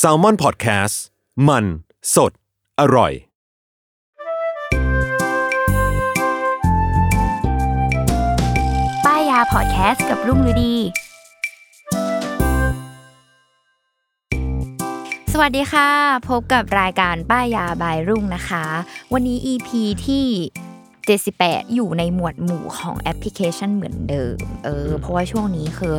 S a l ม o n PODCAST มัน สด อร่อย ป้ายยาพอดแคสต์กับรุ่งฤดี สวัสดีค่ะ พบกับรายการป้ายยาบายรุ่งนะคะ วันนี้ EP ที่ 78 อยู่ในหมวดหมู่ของแอปพลิเคชันเหมือนเดิม เออ เพราะว่าช่วงนี้คือ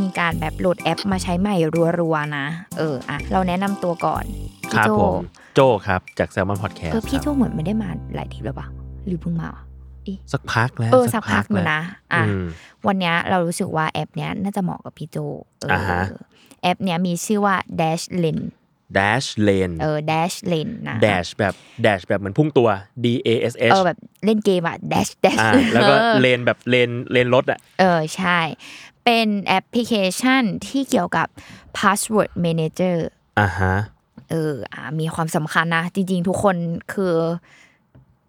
มีการแบบโหลดแอปมาใช้ใหม่รัวๆนะ เออ อะ เราแนะนำตัวก่อนคพี่รับโจผมโจครับ จาก Salmon Podcast เออพี่คโจรับเหมือนไม่ได้มาหลายทีแล้วปะหรือเพิ่งมาสักพักแล้วเออสักพักอยู่แล้วนะ อะอืมวันเนี้ยเรารู้สึกว่าแอปเนี้ยน่าจะเหมาะกับพี่โจเอออ่าฮะแอปเนี้ยมีชื่อว่า Dash Lane Dash Lane เออ Dash Lane นะ Dash แบบ Dash แบบเหมือนพุ่งตัว D A S เอ H อแบบเล่นเกมอะ Dash Dash อ่าแล้วก็ออเลนแบบเลนเลนรถอะเออใช่ เป็นแอปพลิเคชันที่เกี่ยวกับ Password Manager อ่าฮะเอออ่ามีความสำคัญนะ จริง ๆ ทุกคนคือ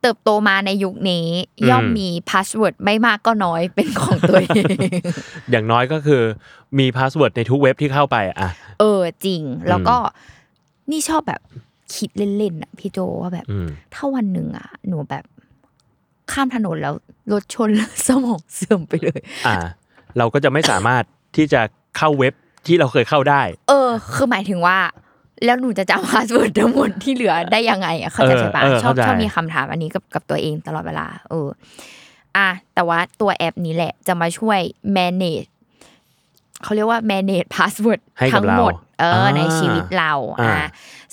เติบโตมาในยุคนี้อืมย่อมมีพาสเวิร์ดไม่มากก็น้อยเป็นของตัวเองอย่างน้อยก็คือมีพาสเวิร์ดในทุกเว็บที่เข้าไปอะ เออจริง แล้วก็ นี่ชอบแบบคิดเล่นๆอะพี่โจว่าแบบอืมถ้าวันหนึ่งอะ หนูแบบข้ามถนนแล้วรถชนแล้วสมองเสื่อมไปเลย อ่า เราก็จะไม่สามารถที่จะเข้าเว็บที่เราเคยเข้าได้ เออ คือหมายถึงว่า แล้วหนูจะจำพาสเวิร์ดทั้งหมดที่เหลือได้ยังไงอะเข้าใจใช่ปะเออเออชอบเข้าใจชอบมีคำถามอันนี้กับกับตัวเองตลอดเวลา เออ อะแต่ว่าตัวแอปนี้แหละจะมาช่วย manage เขาเรียกว่า manage password ให้กับทั้งหมดเราเอออ่าในชีวิตเราอ่าอะ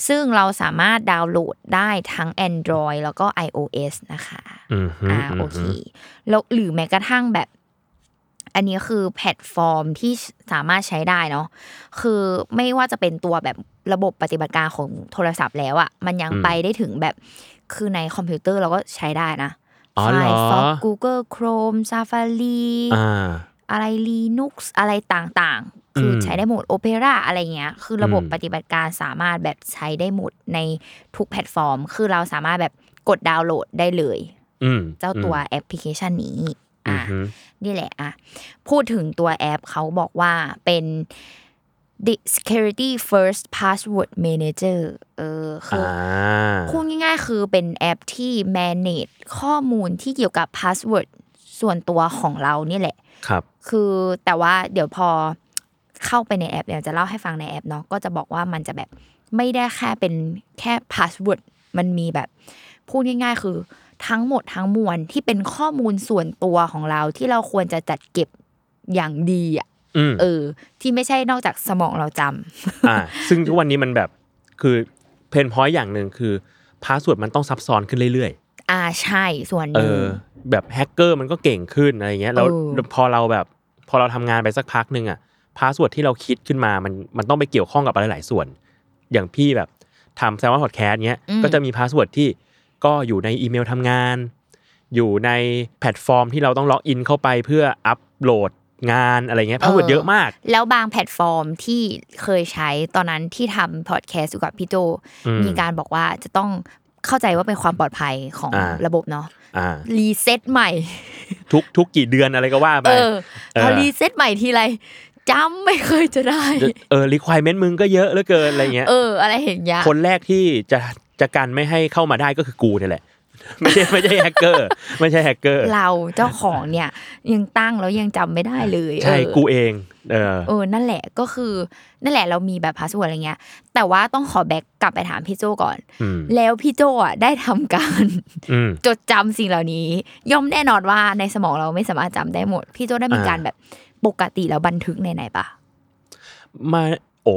ซึ่งเราสามารถดาวน์โหลดได้ทั้ง Android แล้วก็ iOS นะคะอืมฮึอ่าอืมโอเคฮึแล้วหรือแม้กระทั่งแบบ อันนี้คือแพลตฟอร์มที่สามารถใช้ได้เนาะคือไม่ว่าจะเป็นตัวแบบระบบปฏิบัติการของโทรศัพท์แล้วอะมันยังไปได้ถึงแบบคือในคอมพิวเตอร์เราก็ใช้ได้นะอ๋อเหรอ Firefox Google Chrome Safari อ่าอะไร Linux อะไรต่างๆ คืออมใช้ได้หมด Opera อะไรเงี้ย คือระบบอืมปฏิบัติการสามารถแบบใช้ได้หมดในทุกแพลตฟอร์ม คือเราสามารถแบบกดดาวน์โหลดได้เลยอืมเจ้าตัวแอปพลิเคชันนี้อือะมฮึนี่แหละอะ พูดถึงตัวแอปเขาบอกว่าเป็น the security first password manager เออคืออ่าอพูดง่ายๆ คือเป็นแอปที่ manage ข้อมูลที่เกี่ยวกับ password ส่วนตัวของเรานี่แหละ ครับ คือแต่ว่าเดี๋ยวพอเข้าไปในแอปเดี๋ยวจะเล่าให้ฟังในแอปเนาะก็จะบอกว่ามันจะแบบไม่ได้แค่เป็นแค่พาสเวิร์ดมันมีแบบ พูดง่าย ๆ คือทั้งหมดทั้งมวลที่เป็นข้อมูลส่วนตัวของเราที่เราควรจะจัดเก็บอย่างดีอะอืมเออ ที่ไม่ใช่นอกจากสมองเราจำอ่า ซึ่งทุกวันนี้มันแบบคือ pain point อย่างหนึ่งคือพาสเวิร์ดมันต้องซับซ้อนขึ้นเรื่อยอ่าใช่ส่วนหๆเอนึ่งอ แบบแฮกเกอร์มันก็เก่งขึ้นอะไรเงี้ยแล้วเออพอเราแบบพอเราทำงานไปสักพักหนึ่งอะพาสเวิร์ดที่เราคิดขึ้นมามันมันต้องไปเกี่ยวข้องกับอะไรหลายส่วน อย่างพี่แบบทำ Salmon Podcast เนี้ยก็จะมีพาสเวิร์ดที่ก็อยู่ในอีเมลทำงาน อยู่ในแพลตฟอร์มที่เราต้องล็อกอินเข้าไปเพื่ออัปโหลดงานอะไรเงี้ยพาสเวิร์ดเยอะมาก แล้วบางแพลตฟอร์มที่เคยใช้ตอนนั้นที่ทำพอดแคสต์อยู่กับพี่โจอืมมีการบอกว่าจะต้อง เข้าใจว่าเป็นความปลอดภัยของอ่าระบบเนาะอ่ารีเซ็ตใหม่ ทุกทุกกี่เดือนอะไรก็ว่าไปเออพอเออรีเซ็ตใหม่ทีไรจำไม่เคยจะได้ เออ requirement มึงก็เยอะเหลือเกินอะไรเงี้ยเอออะไรเห็นยะคนแรกที่จะจะกันไม่ให้เข้ามาได้ก็คือกูเนี่ยแหละ ไม่ใช่ไม่ใช่แฮกเกอร์ ไม่ใช่แฮกเกอร์ เราเจ้าของเนี่ยยังตั้งแล้วยังจำไม่ได้เลย ใช่เออกูเอง เออเออนั่นแหละก็คือ นั่นแหละเรามีแบบพาสเวิร์ดอะไรเงี้ย แต่ว่าต้องขอ back กลับไปถามพี่โจก่อนอืมแล้วพี่โจอะได้ทำการอืมจดจำสิ่งเหล่านี้ ย่อมแน่นอนว่าในสมองเราไม่สามารถจำได้หมด พี่โจได้มีอ่าการแบบปกติแล้วบันทึกในไหนปะมาโอ้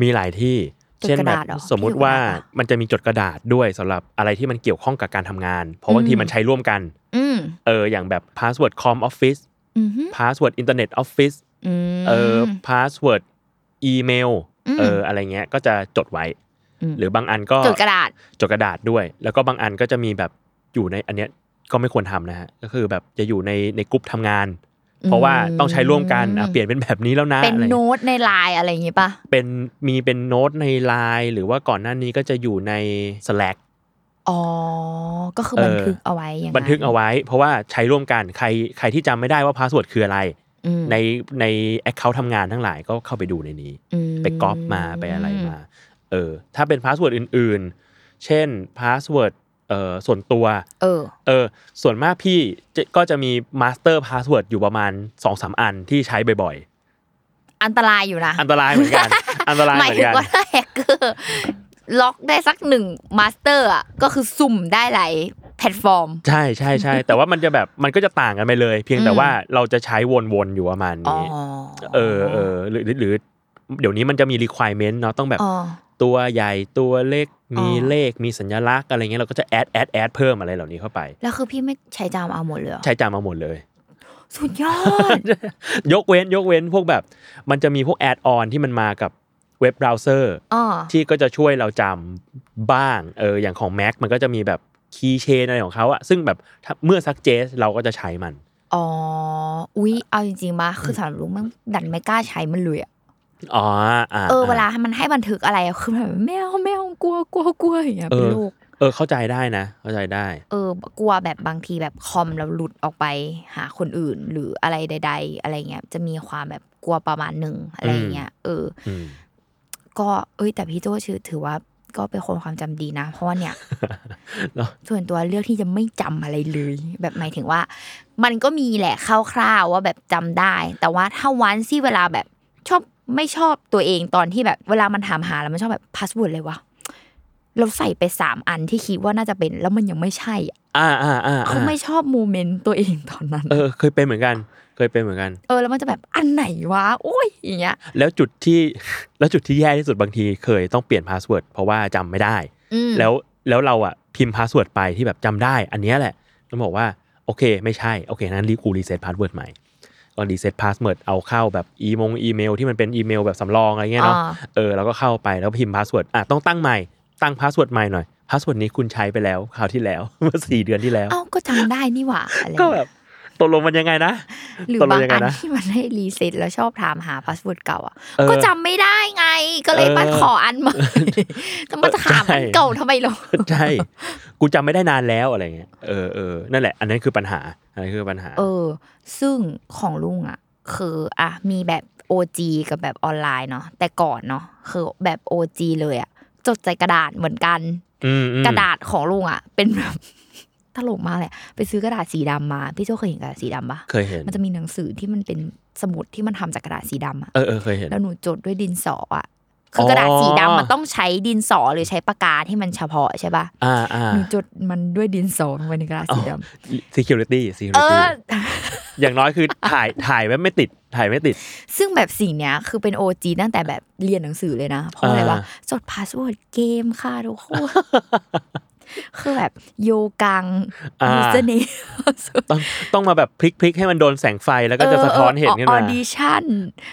มีหลายที่จด เช่นกระแบบดาษเหรอสมมุติว่าพี่จดกระดาษเหรอมันจะมีจดกระดาษด้วยสำหรับอะไรที่มันเกี่ยวข้องกับการทำงาน เพราะบางทีอืมมันใช้ร่วมกันอืมเอออย่างแบบ password com office อืมฮึ password internet office อืมเออ password อีเมลอืมเอออะไรเงี้ยก็จะจดไว้อืมหรือบางอันก็จดกระดาษจดกระดาษด้วย แล้วก็บางอันก็จะมีแบบอยู่ในอันเนี้ยก็ไม่ควรทำนะฮะก็คือแบบจะอยู่ในในกลุ่มทำงาน เพราะว่าต้องใช้ร่วมกันอะเปลี่ยนเป็นแบบนี้แล้วนะเป็นอะไรโน้ตในไลน์อะไรอย่างงี้ปะเป็นมีเป็นโน้ตในไลน์หรือว่าก่อนหน้านี้ก็จะอยู่ใน Slack อ๋อ ก็คือเออบันทึกเอาไว้อย่างนั้นบันทึกเอาไว้ เพราะว่าใช้ร่วมกันใครใครที่จำไม่ได้ว่าพาสเวิร์ดคืออะไรอืมในใน account ทำงานทั้งหลายก็เข้าไปดูในนี้อืมไปก๊อปมาไปอะไรมา เออ ถ้าเป็นพาสเวิร์ดอื่น ๆ เช่นพาสเวิร์ด เอ่อส่วนตัว เออ เออ ส่วนมากพี่จะก็จะมี master password อยู่ประมาณ2อสอันที่ใช้บ่อยอันตรายอยู่นะๆอันตรายเหมือนกัน อันตรายหเหมายมือถึนงกันว่าถ้าแฮกเกอร์ล็อกได้สักหนึ่ง master อะก็คือสุ่มได้หลายแพลตฟอร์ม ใช่ใช่ใช่แต่ว่ามันจะแบบมันก็จะต่างกันไปเลย เพียงแต่อืมว่าเราจะใช้วนๆอยู่ประมาณอ๋อนี้เออเออหรือหรือหรือเดี๋ยวนี้มันจะมี requirement เนาะต้องแบบอ๋อ ตัวใหญ่ตัวเล็กมีอ๋อเลขมีสัญลักษณ์อะไรเงี้ยเราก็จะ add add add เพิ่มอะไรเหล่านี้เข้าไป แล้วคือพี่ไม่ใช้จามเอาหมดเลยเหรอใช้จำมาหมดเลย สุดยอด ยกเว้นยกเว้นพวกแบบ มันจะมีพวก add-on ที่มันมากับเว็บเบราว์เซอร์อ๋อที่ก็จะช่วยเราจำบ้างเอออย่างของ Mac มันก็จะมีแบบ Keychain อะไรของเขาอะซึ่งแบบถ้ามัน suggest เราก็จะใช้มันอ๋อ อุ๊ย เอาจริงๆมาคือสำหรับลุงมันดันไม่กล้าใช้มันเลยอะ อ๋ออ่าเออเวลาให้มันให้บันทึกอะไรอะคือแบบแมวแมวกลัวกลัวกลัวอย่างเงี้ยเอเป็นอลูกเออเข้าใจได้นะ เข้าใจได้ เออกลัวแบบบางทีแบบคอมเราหลุดออกไปหาคนอื่น หรืออะไรใด ๆ อะไรเงี้ยจะมีความแบบกลัวประมาณหนึ่งอะไรอย่างเงี้ยเอออืมก็เอ้ยแต่พี่โจชื่อถือว่าก็เป็นคนความจำดีนะ เพราะว่าเนี่ยเนอะส่วนตัวเลือกที่จะไม่จำอะไรเลย แบบหมายถึงว่า มันก็มีแหละคร่าวๆว่าแบบจำได้ แต่ว่าถ้าวันที่เวลาแบบชอบ ไม่ชอบตัวเองตอนที่แบบ เวลามันถามหาแล้วมันชอบแบบพาสเวิร์ดอะไรวะเราใส่ไปสามอันที่คิดว่าน่าจะเป็นแล้วมันยังไม่ใช่อะอ่าอ่าอ่าเขาไม่ชอบโมเมนต์ตัวเองตอนนั้น เออเคยเป็นเหมือนกัน เคยเป็นเหมือนกัน เออแล้วมันจะแบบอันไหนวะโอ้ยอย่างเงี้ย แล้วจุดที่แล้วจุดที่แย่ที่สุดบางทีเคยต้องเปลี่ยนพาสเวิร์ดเพราะว่าจำไม่ได้อืมแล้วแล้วเราอะพิมพ์พาสเวิร์ดไปที่แบบจำได้ อันเนี้ยแหละต้องบอกว่าโอเค ไม่ใช่โอเคนั้นรีกูรีเซ็ตพาสเวิร์ดใหม่ ก็รีเซ็ตพาสเวิร์ดเอาเข้าแบบอีมงอีเมลที่มันเป็นอีเมลแบบสำรองอะไรเงี้ยเนาะอ่าเออเราก็เข้าไปแล้วพิมพ์พาสเวิร์ดอะต้องตั้งใหม่ตั้งพาสเวิร์ดใหม่หน่อยพาสเวิร์ดนี้คุณใช้ไปแล้วคราวที่แล้วเมื่อสี่เดือนที่แล้วเอ้าก็จำได้นี่หว่าอะไรก็เงี้ยแบบ ตกลงมันยังไงนะ หรือตกลบางงยังไงอันนะที่มันให้รีเซ็ตแล้วชอบถามหาพาสเวิร์ดเก่าอะเออก็จำไม่ได้ไง ก็เลยเออมาขออันใหม่จะมาถามอันใช่เก่าทำไมหรอใช่ กูจำไม่ได้นานแล้วอะไรเงี้ย เออเออนั่นแหละ อันนั้นคือปัญหา อันนั้นคือปัญหา เออ ซึ่งของลุงอะ คืออะมีแบบ OG กับแบบออนไลน์เนาะ แต่ก่อนเนาะคือแบบ OG เลยอะ จดใส่กระดาษเหมือนกันอืมอืมกระดาษของลุงอะ เป็นแบบ ตลกมากเลยไปซื้อกระดาษสีดำมา พี่โจเคยเห็นกระดาษสีดำปะเคยเห็น มันจะมีหนังสือที่มันเป็นสมุดที่มันทำจากกระดาษสีดำอะเออเออเคยเห็น แล้วหนูจดด้วยดินสออะคือกระดาษสีดำมันต้องใช้ดินสอหรือใช้ปากกาที่มันเฉพาะใช่ปะอ่าอ่าหนูจดมันด้วยดินสอลงไปในกระดาษสีดำ security เอ security ออย่างน้อยคือถ่ายถ่ายไว้ไม่ติดถ่ายไม่ติด ซึ่งแบบสิ่งเนี้ยคือเป็นโอจีตั้งแต่แบบเรียนหนังสือเลยนะ เพราะอะไรวะอ่าจดพาสเวิร์ดเกมค่ะทุกคน คือแบบโยกังอ่ายูเซเนต้องต้องมาแบบพลิกพลิกให้มันโดนแสงไฟแล้วก็จะสะท้อนเห็นขึ้นออมาดิชั่น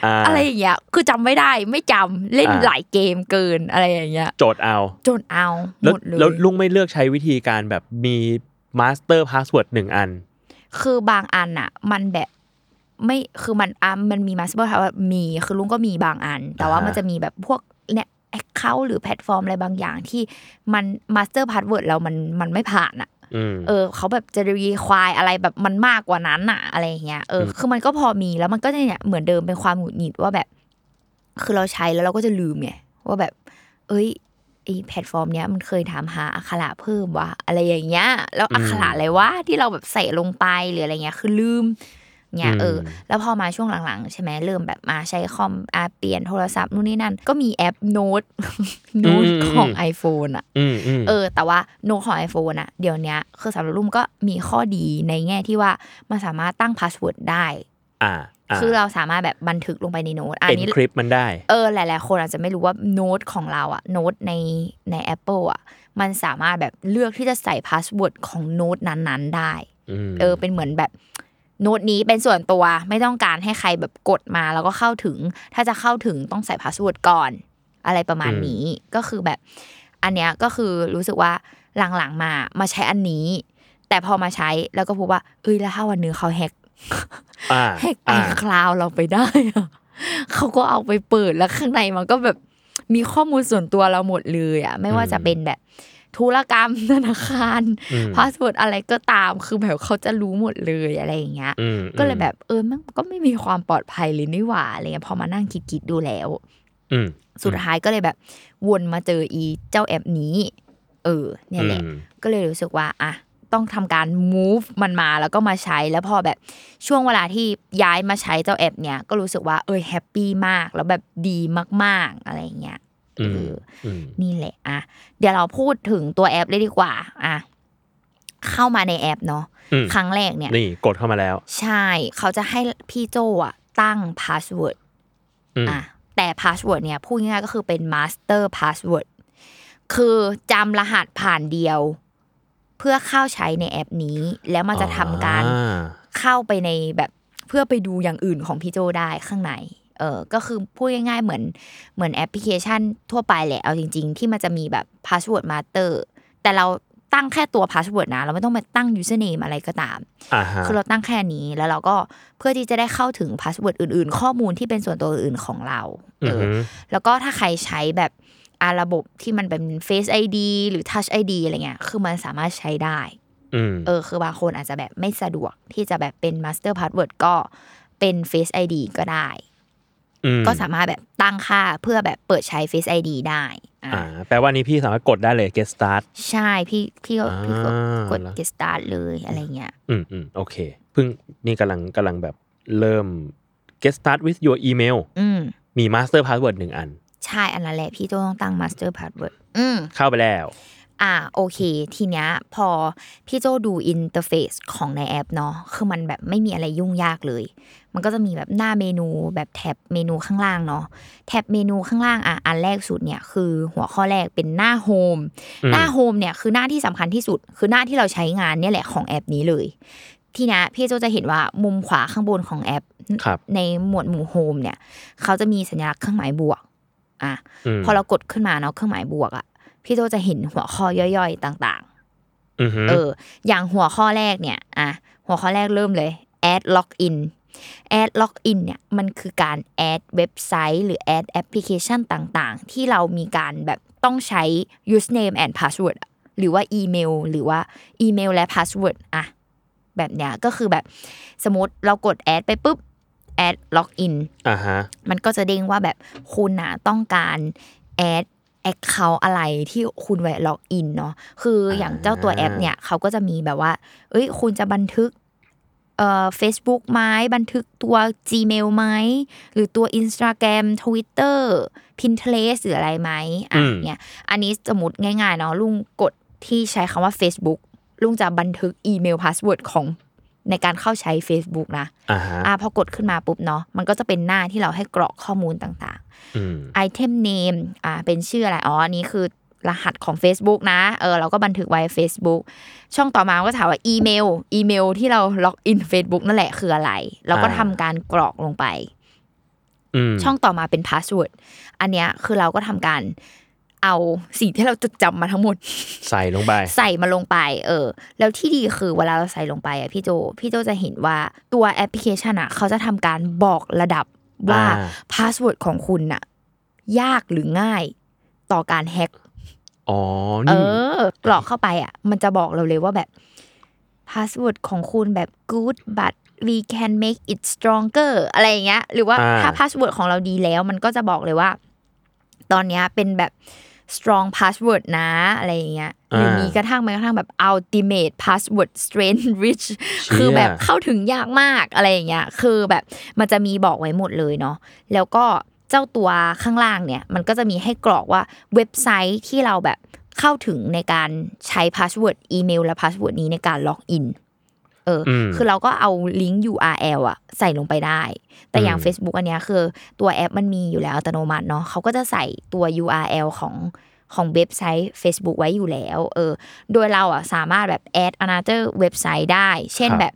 อ่าอะไรอย่างเงี้ยคือจำไม่ได้ไม่จำเล่นอ่าหลายเกมเกินอะไรอย่างเงี้ยโจทย์เอาจนเอาหแล้วมดเลยแล้วลุงไม่เลือกใช้วิธีการแบบมี master password หนึ่งอัน คือบางอันอะ มันแบบไม่คือมันอะมันมี master ว่ามีคือลุงก็มีบางอัน แต่ว่าอ่าฮะมันจะมีแบบพวกเนี่ย account หรือแพลตฟอร์มอะไรบางอย่างที่มัน master password แล้วมันมันไม่ผ่านอะอืมเออเขาแบบจะ require อะไรแบบมันมากกว่านั้นอะอะไรอย่างเงี้ยเอออมคือมันก็พอมีแล้วมันก็จะเนี่ยเหมือนเดิมเป็นความหงุดหงิดว่าแบบ คือเราใช้แล้วเราก็จะลืมไงว่าแบบ เอ้ยไอ้แพลตฟอร์มเนี้ยมันเคยถามหาอักขระเพิ่มว่าอะไรอย่างเงี้ย แล้วอักขระอะไรวะที่เราแบบใส่ลงไปหรืออะไรเงี้ย คือลืม เนี่ยเออ แล้วพอมาช่วงหลังๆ ใช่ไหมเริ่มแบบมาใช้คอมอาเปลี่ยนโทรศัพท์นู่นนี่นั่น ก็มีแอปโน้ตโน้ตของ iPhone อะอืมอืมเออ แต่ว่าโน้ตของ iPhone อะเดี๋ยวเนี้ยคือสำหรับลุงก็มีข้อดีในแง่ที่ว่ามันสามารถตั้งพาสเวิร์ดได้อ่าคือเราสามารถแบบบันทึกลงไปในโน้ตอันเป็นนี้คลิปมันได้ เออ หลาย ๆ คนอาจจะไม่รู้ว่าโน้ตของเราอะโน้ตในใน Apple อะมันสามารถแบบเลือกที่จะใส่พาสเวิร์ดของโน้ตนั้น ๆ ได้อืมเออ เป็นเหมือนแบบ โน้ตนี้เป็นส่วนตัวไม่ต้องการให้ใครแบบกดมาแล้วก็เข้าถึง ถ้าจะเข้าถึงต้องใส่พาสเวิร์ดก่อน อะไรประมาณนี้ก็คือแบบ อันเนี้ยก็คือรู้สึกว่าหลังๆมามาใช้อันนี้ แต่พอมาใช้แล้วก็พบว่า เอ้ยแล้วถ้าวันหนึงเขาแฮกอ่าแฮกไออ่าคลาวเราไปได้อะเขาก็เอาไปเปิดแล้วข้างในมันก็แบบมีข้อมูลส่วนตัวเราหมดเลยอะ ไม่ว่าจะเป็นแบบ ธุรกรรมธนาคารอืมพาสเวิร์ดอะไรก็ตามคือแบบเขาจะรู้หมดเลยอะไรอย่างเงี้ยอืมก็เลยแบบเออมันก็ไม่มีความปลอดภัยเลยนี่หว่าอะไรเงี้ยพอมานั่งคิดๆดูแล้วอืมสุดท้ายก็เลยแบบ วนมาเจออีเจ้าแอปนี้ เออ เนี่ยแหละอืมก็เลยรู้สึกว่าอะต้องทำการ move มันมาแล้วก็มาใช้แล้วพอแบบช่วงเวลาที่ย้ายมาใช้เจ้าแอปเนี้ยก็รู้สึกว่าเออแฮปปี้มากแล้วแบบดีมาก ๆอะไรอย่างเงี้ยอืม เอออืมนี่แหละอะเดี๋ยวเราพูดถึงตัวแอปเลยดีกว่า อะเข้ามาในแอปเนาะอืมครั้งแรกเนี่ย นี่กดเข้ามาแล้ว ใช่ เขาจะให้พี่โจอะ ตั้งพาสเวิร์ดอืมอะแต่พาสเวิร์ดเนี่ยพูดง่ายๆก็คือเป็น master password คือจำรหัสผ่านเดียว เพื่อเข้าใช้ในแอปนี้ แล้วมันจะทำการอ่าเข้าไปในแบบเพื่อไปดูอย่างอื่นของพี่โจได้ข้างในเออก็คือพูดง่ายๆเหมือนเหมือนแอปพลิเคชันทั่วไปแหละเอาจริง ๆ ที่มันจะมีแบบ password master แต่เราตั้งแค่ตัวพาสเวิร์ดนะ เราไม่ต้องมาตั้ง username อะไรก็ตามอ่าฮะคือเราตั้งแค่นี้แล้วเราก็เพื่อที่จะได้เข้าถึงพาสเวิร์ดอื่นๆ ข้อมูลที่เป็นส่วนตัวอื่นๆของเราอืเอออหือแล้วก็ถ้าใครใช้แบบอาระบบที่มันเป็น Face ID หรือ Touch ID อะไรเงี้ย คือมันสามารถใช้ได้อืมเออ คือบางคนอาจจะแบบไม่สะดวกที่จะแบบเป็น Master Password ก็เป็น Face ID ก็ได้อืม ก็สามารถแบบตั้งค่าเพื่อแบบเปิดใช้ Face ID ได้อะอ่าแปลว่านี้พี่สามารถกดได้เลย get start ใช่พี่พี่ก็พี่ก็อ่ากดแล้ว get start เลยอะไรเงี้ยอืมอืมโอเคเพิ่งนี่กำลังกำลังแบบเริ่ม get start with your email อืมมี master password หนึ่งอัน ใช่อันนั้นแหละพี่ต้องตั้ง Master Password อืมเข้าไปแล้ว อ่าโอเค ทีเนี้ยพอพี่โจดูอินเทอร์เฟซของในแอปเนาะคือมันแบบไม่มีอะไรยุ่งยากเลย มันก็จะมีแบบหน้าเมนูแบบแท็บเมนูข้างล่างเนาะแท็บเมนูข้างล่างอะอันแรกสุดเนี่ยคือหัวข้อแรกเป็นหน้าโฮมอืมหน้า home เนี่ยคือหน้าที่สำคัญที่สุด คือหน้าที่เราใช้งานเนี่ยแหละของแอปนี้เลย ทีเนี้ยพี่โจจะเห็นว่ามุมขวาข้างบนของแอปครับในหมวดหมู่ home เนี่ย เขาจะมีสัญลักษณ์เครื่องหมายบวกอะมพอเรากดขึ้นมาเนาะเครื่องหมายบวกอะพี่โจจะเห็นหัวข้อย่อยๆต่างอือหือๆเออ อย่างหัวข้อแรกเนี่ย อะ หัวข้อแรกเริ่มเลย add login add login เนี่ยมันคือการ add เว็บไซต์ หรือ add แอปพลิเคชันต่างๆ ที่เรามีการแบบต้องใช้ username and password อะหรือว่าอีเมล หรือว่าอีเมลและ password อะแบบเนี้ยก็คือแบบสมมติเรากด add ไปปุ๊บ add login อ่าฮะมันก็จะเด้งว่าแบบคุณน่ะต้องการ add account อะไรที่คุณไว้ล็อกอินเนาะคืออย่างเจ้าตัวแอปเนี่ยเขาก็จะมีแบบว่า เอ้ย คุณจะบันทึก เอ่อ Facebook ไหมบันทึกตัว Gmail ไหมหรือตัว Instagram Twitter Pinterest หรืออะไรไหมอะอืมเนี่ยอันนี้สมมติง่ายๆเนาะลุงกดที่ใช้คำว่า Facebook ลุงจะบันทึกอีเมลพาสเวิร์ดของในการเข้าใช้ Facebook นะอ่าฮะอะพอกดขึ้นมาปุ๊บเนาะมันก็จะเป็นหน้าที่เราให้กรอกข้อมูลต่างอืมๆ item name อะเป็นชื่ออะไรอ๋ออันนี้คือ รหัสของ Facebook นะ เออเราก็บันทึกไว้ Facebook ช่องต่อมาก็ถามว่าอีเมล อีเมลที่เราล็อกอิน Facebook นั่นแหละคืออะไร เราก็อ่าทำการกรอกลงไปอืมช่องต่อมาเป็นพาสเวิร์ด อันเนี้ยคือเราก็ทำการเอาสิ่งที่เราจดจำมาทั้งหมด ใส่ลงไป ใส่มาลงไป เออ แล้วที่ดีคือเวลาเราใส่ลงไปอะพี่โจ พี่โจจะเห็นว่าตัวแอปพลิเคชันอะ เขาจะทำการบอกระดับว่าอ่าพาสเวิร์ดของคุณน่ะ ยากหรือง่ายต่อการแฮ็ก อ๋อเอนี่อกรอกเข้าไปอะ มันจะบอกเราเลยว่าแบบพาสเวิร์ดของคุณแบบ good but we can make it stronger อะไรอย่างเงี้ย หรือว่าอ่าถ้าพาสเวิร์ดของเราดีแล้ว มันก็จะบอกเลยว่า ตอนเนี้ยเป็นแบบ strong password นะ อะไรอย่างเงี้ยหรือมีกระทั่งแม้กระทั่งแบบ ultimate password strength rich คือแบบเข้าถึงยากมากอะไรอย่างเงี้ย คือแบบมันจะมีบอกไว้หมดเลยเนาะแล้วก็ เจ้าตัวข้างล่างเนี่ยมันก็จะมีให้กรอกว่าเว็บไซต์ที่เราแบบเข้าถึงในการใช้พาสเวิร์ดอีเมลและพาสเวิร์ดนี้ในการล็อกอินเอออมคือเราก็เอาลิงก์ URL อะใส่ลงไปได้ แต่อย่างอืม Facebook อันเนี้ยคือตัวแอปมันมีอยู่แล้วอัตโนมัติเนาะเขาก็จะใส่ตัว URL ของของเว็บไซต์ Facebook ไว้อยู่แล้ว เออ โดยเราอะสามารถแบบ add another เว็บไซต์ได้ เช่นครับแบบ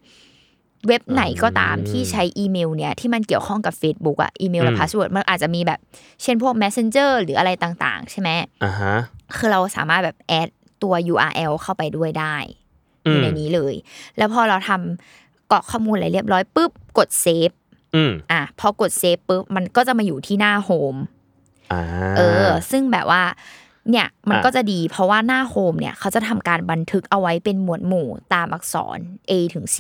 เว็บไหนก็ตามที่ใช้อีเมลเนี่ยที่มันเกี่ยวข้องกับ Facebook อะอีเมลและอืมพาสเวิร์ดมันอาจจะมีแบบ เช่นพวก Messenger หรืออะไรต่างๆ ใช่ไหมอ่าฮะคือเราสามารถแบบ add ตัว URL เข้าไปด้วยได้อือมยู่ในนี้เลย แล้วพอเราทำกรอกข้อมูลอะไรเรียบร้อยปุ๊บกดเซฟอืมอะพอกดเซฟปุ๊บมันก็จะมาอยู่ที่หน้า homeอ่าเออ ซึ่งแบบว่าเนี่ยมันอะก็จะดีเพราะว่าหน้า home เนี่ยเขาจะทำการบันทึกเอาไว้เป็นหมวดหมู่ตามอักษร A ถึง C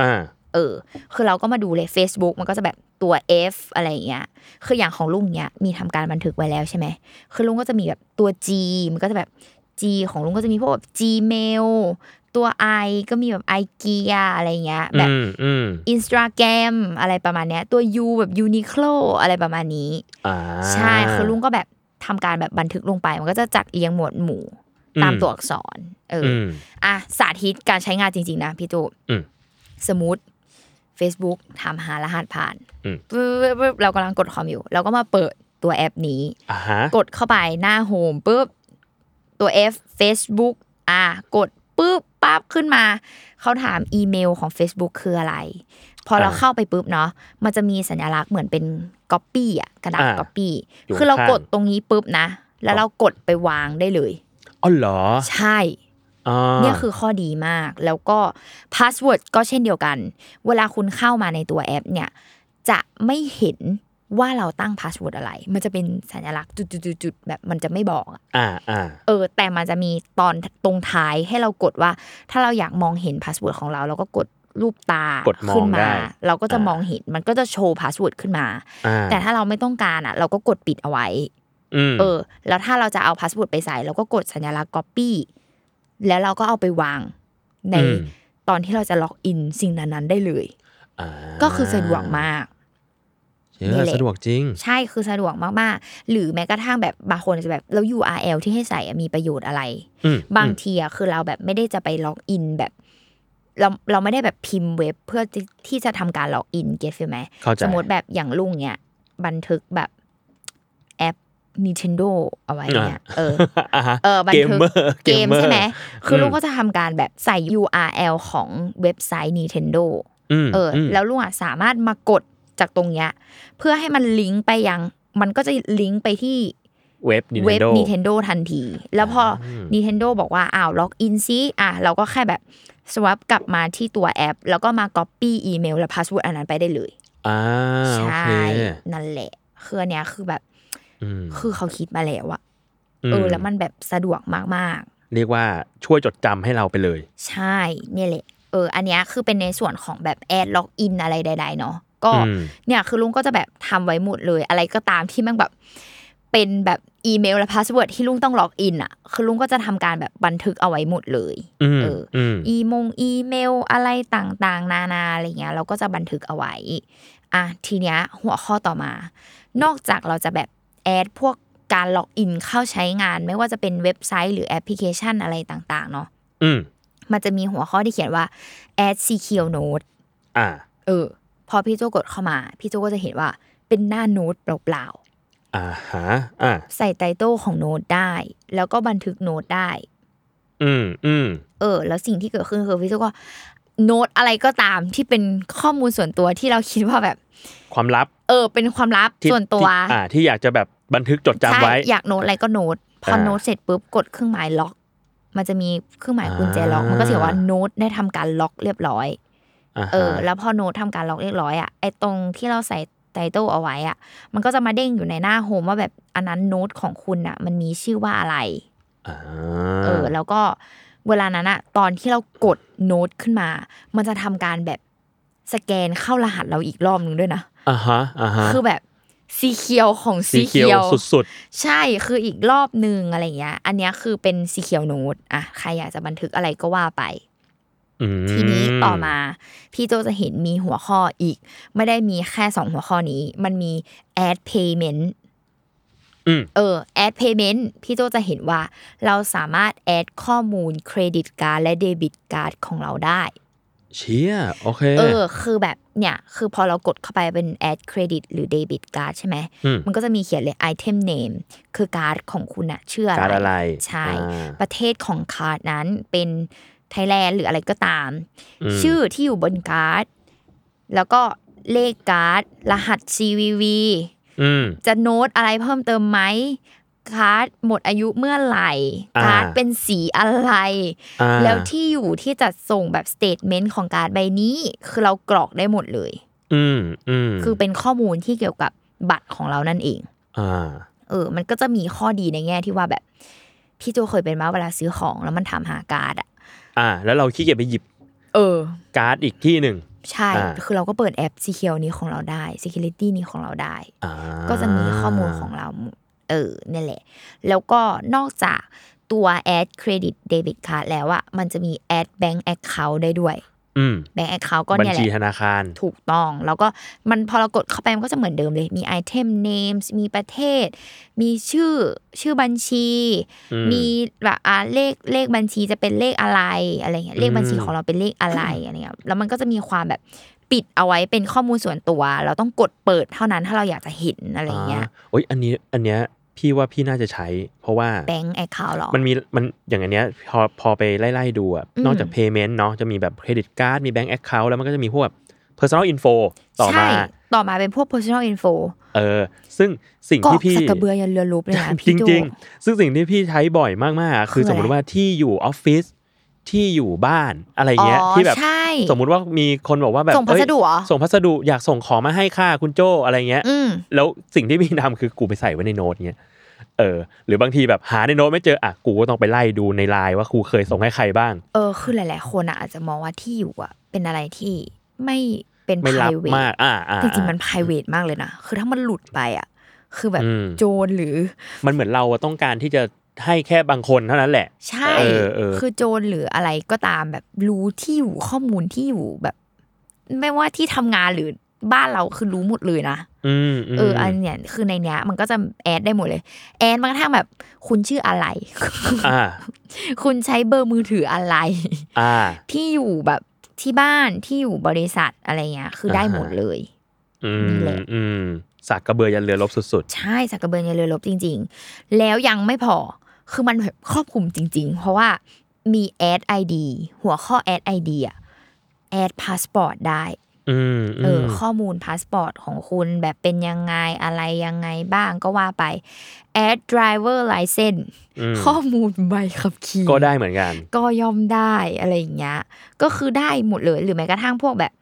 อ่าเออ คือเราก็มาดูเลย Facebook มันก็จะแบบตัว F อะไรอย่างเงี้ย คืออย่างของลุงเนี้ยมีทำการบันทึกไว้แล้วใช่ไหม คือลุงก็จะมีแบบตัว G มันก็จะแบบ G ของลุงก็จะมีพวกแบบ Gmail ตัว I ก็มีแบบ IKEA อะไรเงี้ย แบบอืมอืม Instagram อะไรประมาณเนี้ย ตัว U แบบ Uniqlo อะไรประมาณนี้อ่าใช่ คือลุงก็แบบทำการแบบบันทึกลงไป มันก็จะจัดเรียงหมวดหมู่อืมตามตัวอักษร เอออือมอะสาธิตการใช้งานจริง ๆ นะพี่จูอืม สมมติ Facebook ถามหารหัสผ่านอืมปึ๊บปึ๊บปึ๊บเรากำลังกดคอมอยู่ เราก็มาเปิดตัวแอปนี้อ่าฮะกดเข้าไปหน้า home ปุ๊บตัว F Facebook อะกดปุ๊บปั๊บขึ้นมา เขาถามอีเมลของ Facebook คืออะไร พอเราอ่าเข้าไปปุ๊บเนาะมันจะมีสัญลักษณ์เหมือนเป็นก๊อปปี้อะกระดาษอ่าก๊อปปี้อยู่คือเราข้างกดตรงนี้ปุ๊บนะ แล้วเรากดไปวางได้เลยอ๋อเหรอ ใช่อ่า เนี่ยคือข้อดีมาก แล้วก็พาสเวิร์ดก็เช่นเดียวกัน เวลาคุณเข้ามาในตัวแอปเนี่ยจะไม่เห็นว่าเราตั้งพาสเวิร์ดอะไร มันจะเป็นสัญลักษณ์จุดๆๆๆแบบมันจะไม่บอกอะอ่าอ่าเออ แต่มันจะมีตอนตรงท้ายให้เรากดว่า ถ้าเราอยากมองเห็นพาสเวิร์ดของเรา เราก็กดรูปตากดมองขึ้นมาได้เราก็จะอ่ามมองเห็นมันก็จะโชว์พาสเวิร์ดขึ้นมาอ่าแต่ถ้าเราไม่ต้องการอะ เราก็กดปิดเอาไว้อืมเออ แล้วถ้าเราจะเอาพาสเวิร์ดไปใส่ เราก็กดสัญลักษณ์ copy แล้วเราก็เอาไปวางในอืมตอนที่เราจะล็อกอินสิ่งนั้นๆได้เลยอ่าก็คือสะดวกมากเยนี่อะแหละสะดวกจริง ใช่คือสะดวกมากๆ หรือแม้กระทั่งแบบบางคนอาจจะแบบแล้ว URL ที่ให้ใส่อะมีประโยชน์อะไรอืมบางทีอะคือเราแบบไม่ได้จะไปล็อกอินแบบเราเราไม่ได้แบบพิมพ์เว็บเพื่อที่ที่จะทำการล็อกอิน get feel ไหมเข้าใจสมมติแบบอย่างลุงเนี่ยบันทึกแบบแอป Nintendo เอาไว้เนี่ยเอออ่าฮะเออบันเกมทึกเมอร์เกมใช่ไหมคือมลุงก็จะทำการแบบใส่ URL ของเว็บไซต์ Nintendo มเอออมแล้วลุงอะสามารถมากดจากตรงเนี้ยเพื่อให้มันลิงก์ไปยัง มันก็จะลิงก์ไปที่เว็บเว็บ Nintendo Nintendo ทันที แล้วพออม Nintendo บอกว่าอ้าวล็อกอินซิอะเราก็แค่แบบ swap กลับมาที่ตัวแอป แล้วก็มา copy อีเมลและ password อันนั้นไปได้เลยอ่าใช่โอเคนั่นแหละคืออันเนี้ยคือแบบอืม คือเขาคิดมาแล้วอะมเออแล้วมันแบบสะดวกมากๆ เรียกว่าช่วยจดจำให้เราไปเลย ใช่เนี่ยแหละเออ อันเนี้ยคือเป็นในส่วนของแบบ add login อะไรใดๆเนาะก็อืมเนี่ยคือลุงก็จะแบบทำไว้หมดเลย อะไรก็ตามที่มันแบบเป็นแบบอีเมลและพาสเวิร์ดที่ลุงต้องล็อกอินอะ คือลุงก็จะทำการแบบบันทึกเอาไว้หมดเลยอืมเอออืมอีมงอีเมลอะไรต่างๆ นานาอะไรเงี้ยเราก็จะบันทึกเอาไว้อะทีเนี้ยหัวข้อต่อมา นอกจากเราจะแบบ add พวกการล็อกอินเข้าใช้งาน ไม่ว่าจะเป็นเว็บไซต์หรือแอปพลิเคชันอะไรต่างๆ เนาะอืมมันจะมีหัวข้อที่เขียนว่า add secure note อ่า เออ พอพี่โจกดเข้ามา พี่โจก็จะเห็นว่าเป็นหน้าโน้ตเปล่าอ่าฮะอ่าๆใส่ไตเติลของโน้ตได้ แล้วก็บันทึกโน้ตได้ อืมอืมเออ แล้วสิ่งที่เกิดขึ้นคือพี่โจก็โน้ตอะไรก็ตามที่เป็นข้อมูลส่วนตัวที่เราคิดว่าแบบ ความลับ เออ เป็นความลับที่ส่วนตัวที่อ่า ที่อยากจะแบบ บันทึกจดจำใช่ไว้ อยากโน้ตอะไรก็โน้ตพออ่าโน้ตเสร็จปุ๊บกดเครื่องหมายล็อก มันจะมีเครื่องหมายกุญแจล็อก มันก็เสียว่าโน้ตได้ทำการล็อกเรียบร้อยอ่าฮะเออ แล้วพอโน้ตทำการล็อกเรียบร้อยอะไอตรงที่เราใส่ title เอาไว้อะ มันก็จะมาเด้งอยู่ในหน้า home ว่าแบบอันนั้นโน้ตของคุณอะ มันมีชื่อว่าอะไรอ่าเออ แล้วก็เวลานั้นอะตอนที่เรากดโน้ตขึ้นมา มันจะทำการแบบสแกนเข้ารหัสเราอีกรอบหนึ่งด้วยนะอ่าฮะอ่าฮะคือแบบ secure ของ secure สุดใช่คืออีกรอบหนึ่งอะไรเงี้ย อันเนี้ยคือเป็น secure note อะใครอยากจะบันทึกอะไรก็ว่าไปๆอืมทีนี้ต่อมา พี่โจจะเห็นมีหัวข้ออีก ไม่ได้มีแค่สองหัวข้อนี้ มันมี add payment อืมเออ add payment พี่โจจะเห็นว่า เราสามารถ add ข้อมูลเครดิตการ์ดและเดบิตการ์ดของเราได้ เชี่ยโอเค เออ คือแบบเนี่ย คือพอเรากดเข้าไปเป็น add credit หรือ debit card ใช่ไหมอืมมันก็จะมีเขียนเลย item name คือการ์ดของคุณอะชื่ออะไรการ์ดอะไรใช่อ่าประเทศของการ์ดนั้นเป็นไทยแลนด์หรืออะไรก็ตามอืมชื่อที่อยู่บนการ์ด แล้วก็เลขการ์ด รหัส CVV อืมจะโน้ตอะไรเพิ่มเติมไหม การ์ดหมดอายุเมื่อไหร่อ่าการ์ดเป็นสีอะไรอ่าแล้วที่อยู่ที่จัดส่งแบบ statement ของการ์ดใบนี้ คือเรากรอกได้หมดเลย อืมอืมคือเป็นข้อมูลที่เกี่ยวกับบัตรของเรานั่นเองอ่าเออ มันก็จะมีข้อดีในแง่ที่ว่าแบบ พี่โจเคยเป็นมาเวลาซื้อของแล้วมันถามหาการ์ดอะ อ่า แล้วเราขี้เกียจไปหยิบ เออ การ์ดอีกที่หนึ่งใช่อ่าคือเราก็เปิดแอป Secure นี้ของเราได้ Security นี้ของเราได้อ่าก็จะมีข้อมูลของเรา เออเนี่ยแหละ แล้วก็นอกจากตัว Add Credit Debit Card แล้วอะมันจะมี Add Bank Account ได้ด้วยอืม Bank Account ก็บัญเนี่ยแหชีละธนาคารถูกต้อง แล้วก็มันพอเรากดเข้าไปมันก็จะเหมือนเดิมเลย มี Item Names มีประเทศ มีชื่อชื่อบัญชีอืมมีแบบอ่าเลขเลขบัญชีจะเป็นเลขอะไรอะไรเงี้ยเลขบัญชีอืมของเราเป็นเลขอะไรอะไรเงี้ยแล้วมันก็จะมีความแบบปิดเอาไว้เป็นข้อมูลส่วนตัว เราต้องกดเปิดเท่านั้นถ้าเราอยากจะเห็นอะไรเงี้ยาโอ้ยอันนี้อันเนี้ย พี่ว่าพี่น่าจะใช้ เพราะว่าแบงก์แอคเคาท์หรอ มันมีมันอย่างอันเนี้ยพอพอไปไล่ๆดูอะอืมนอกจาก payment เนาะจะมีแบบ credit card มี bank account แล้วมันก็จะมีพวกแบบ personal info ต่อมาใช่ต่อมาเป็นพวก personal info เออ ซึ่งสิ่งก็ที่พี่สักกระเบือยันเรือลบเลยนะจพี่โจริง ๆ ซึ่งสิ่งที่พี่ใช้บ่อยมากๆ คือคืออะไรสมมติว่าที่อยู่ออฟฟิศ ที่อยู่บ้านอะไรเงี้ยอ๋อที่แบบใช่สมมุติว่ามีคนบอกว่าแบบส่งพัสดุเหรอเอ้ยส่งพัสดุอยากส่งของมาให้ค่าคุณโจอะไรเงี้ยอืมแล้วสิ่งที่พี่ทำคือกูไปใส่ไว้ในโน้ตเงี้ยเออหรือบางทีแบบหาในโน้ตไม่เจออะกูก็ต้องไปไล่ดูในไลน์ว่ากูเคยส่งให้ใครบ้าง เออคือหลาย ๆ คนอะอาจจะมองว่าที่อยู่อะเป็นอะไรที่ไม่เป็นไม่รับ private มากอ่าอ่าจริงๆมัน private มากเลยนะคือถ้ามันหลุดไปอะคือแบบอืมโจรหรือ มันเหมือนเราต้องการที่จะ ให้แค่บางคนเท่านั้นแหละ ใช่เออเออคือโจรหรืออะไรก็ตามแบบรู้ที่อยู่ข้อมูลที่อยู่แบบ ไม่ว่าที่ทำงานหรือบ้านเราคือรู้หมดเลยนะอืมมเออ อันเนี้ยคือในเนี้ย มันก็จะแอดได้หมดเลย add แม้กระทั่งแบบ คุณชื่ออะไรอ่าคุณใช้เบอร์มือถืออะไรอ่าที่อยู่แบบที่บ้านที่อยู่บริษัทอะไรเงี้ย คือได้อ่าฮะหมดเลยอืม นี่แหละอืมสากกะเบือยันเรือรบสุดใช่สากกะเบือยันเรือรบจริง ๆ แล้วยังไม่พอ คือมันแบบครอบคลุมจริง ๆ เพราะว่ามี add ID หัวข้อ add ID อะ add พาสปอร์ตได้ๆอืมเออมอข้อมูลพาสปอร์ตของคุณแบบเป็นยังไงอะไรยังไงบ้างก็ว่าไปแอด driver license อืมข้อมูลใบขับขี่ก็ได้เหมือนกัน ก็ย่อมได้อะไรอย่างเงี้ยก็คือได้หมดเลยหรือแม้กระทั่งพวกแบบ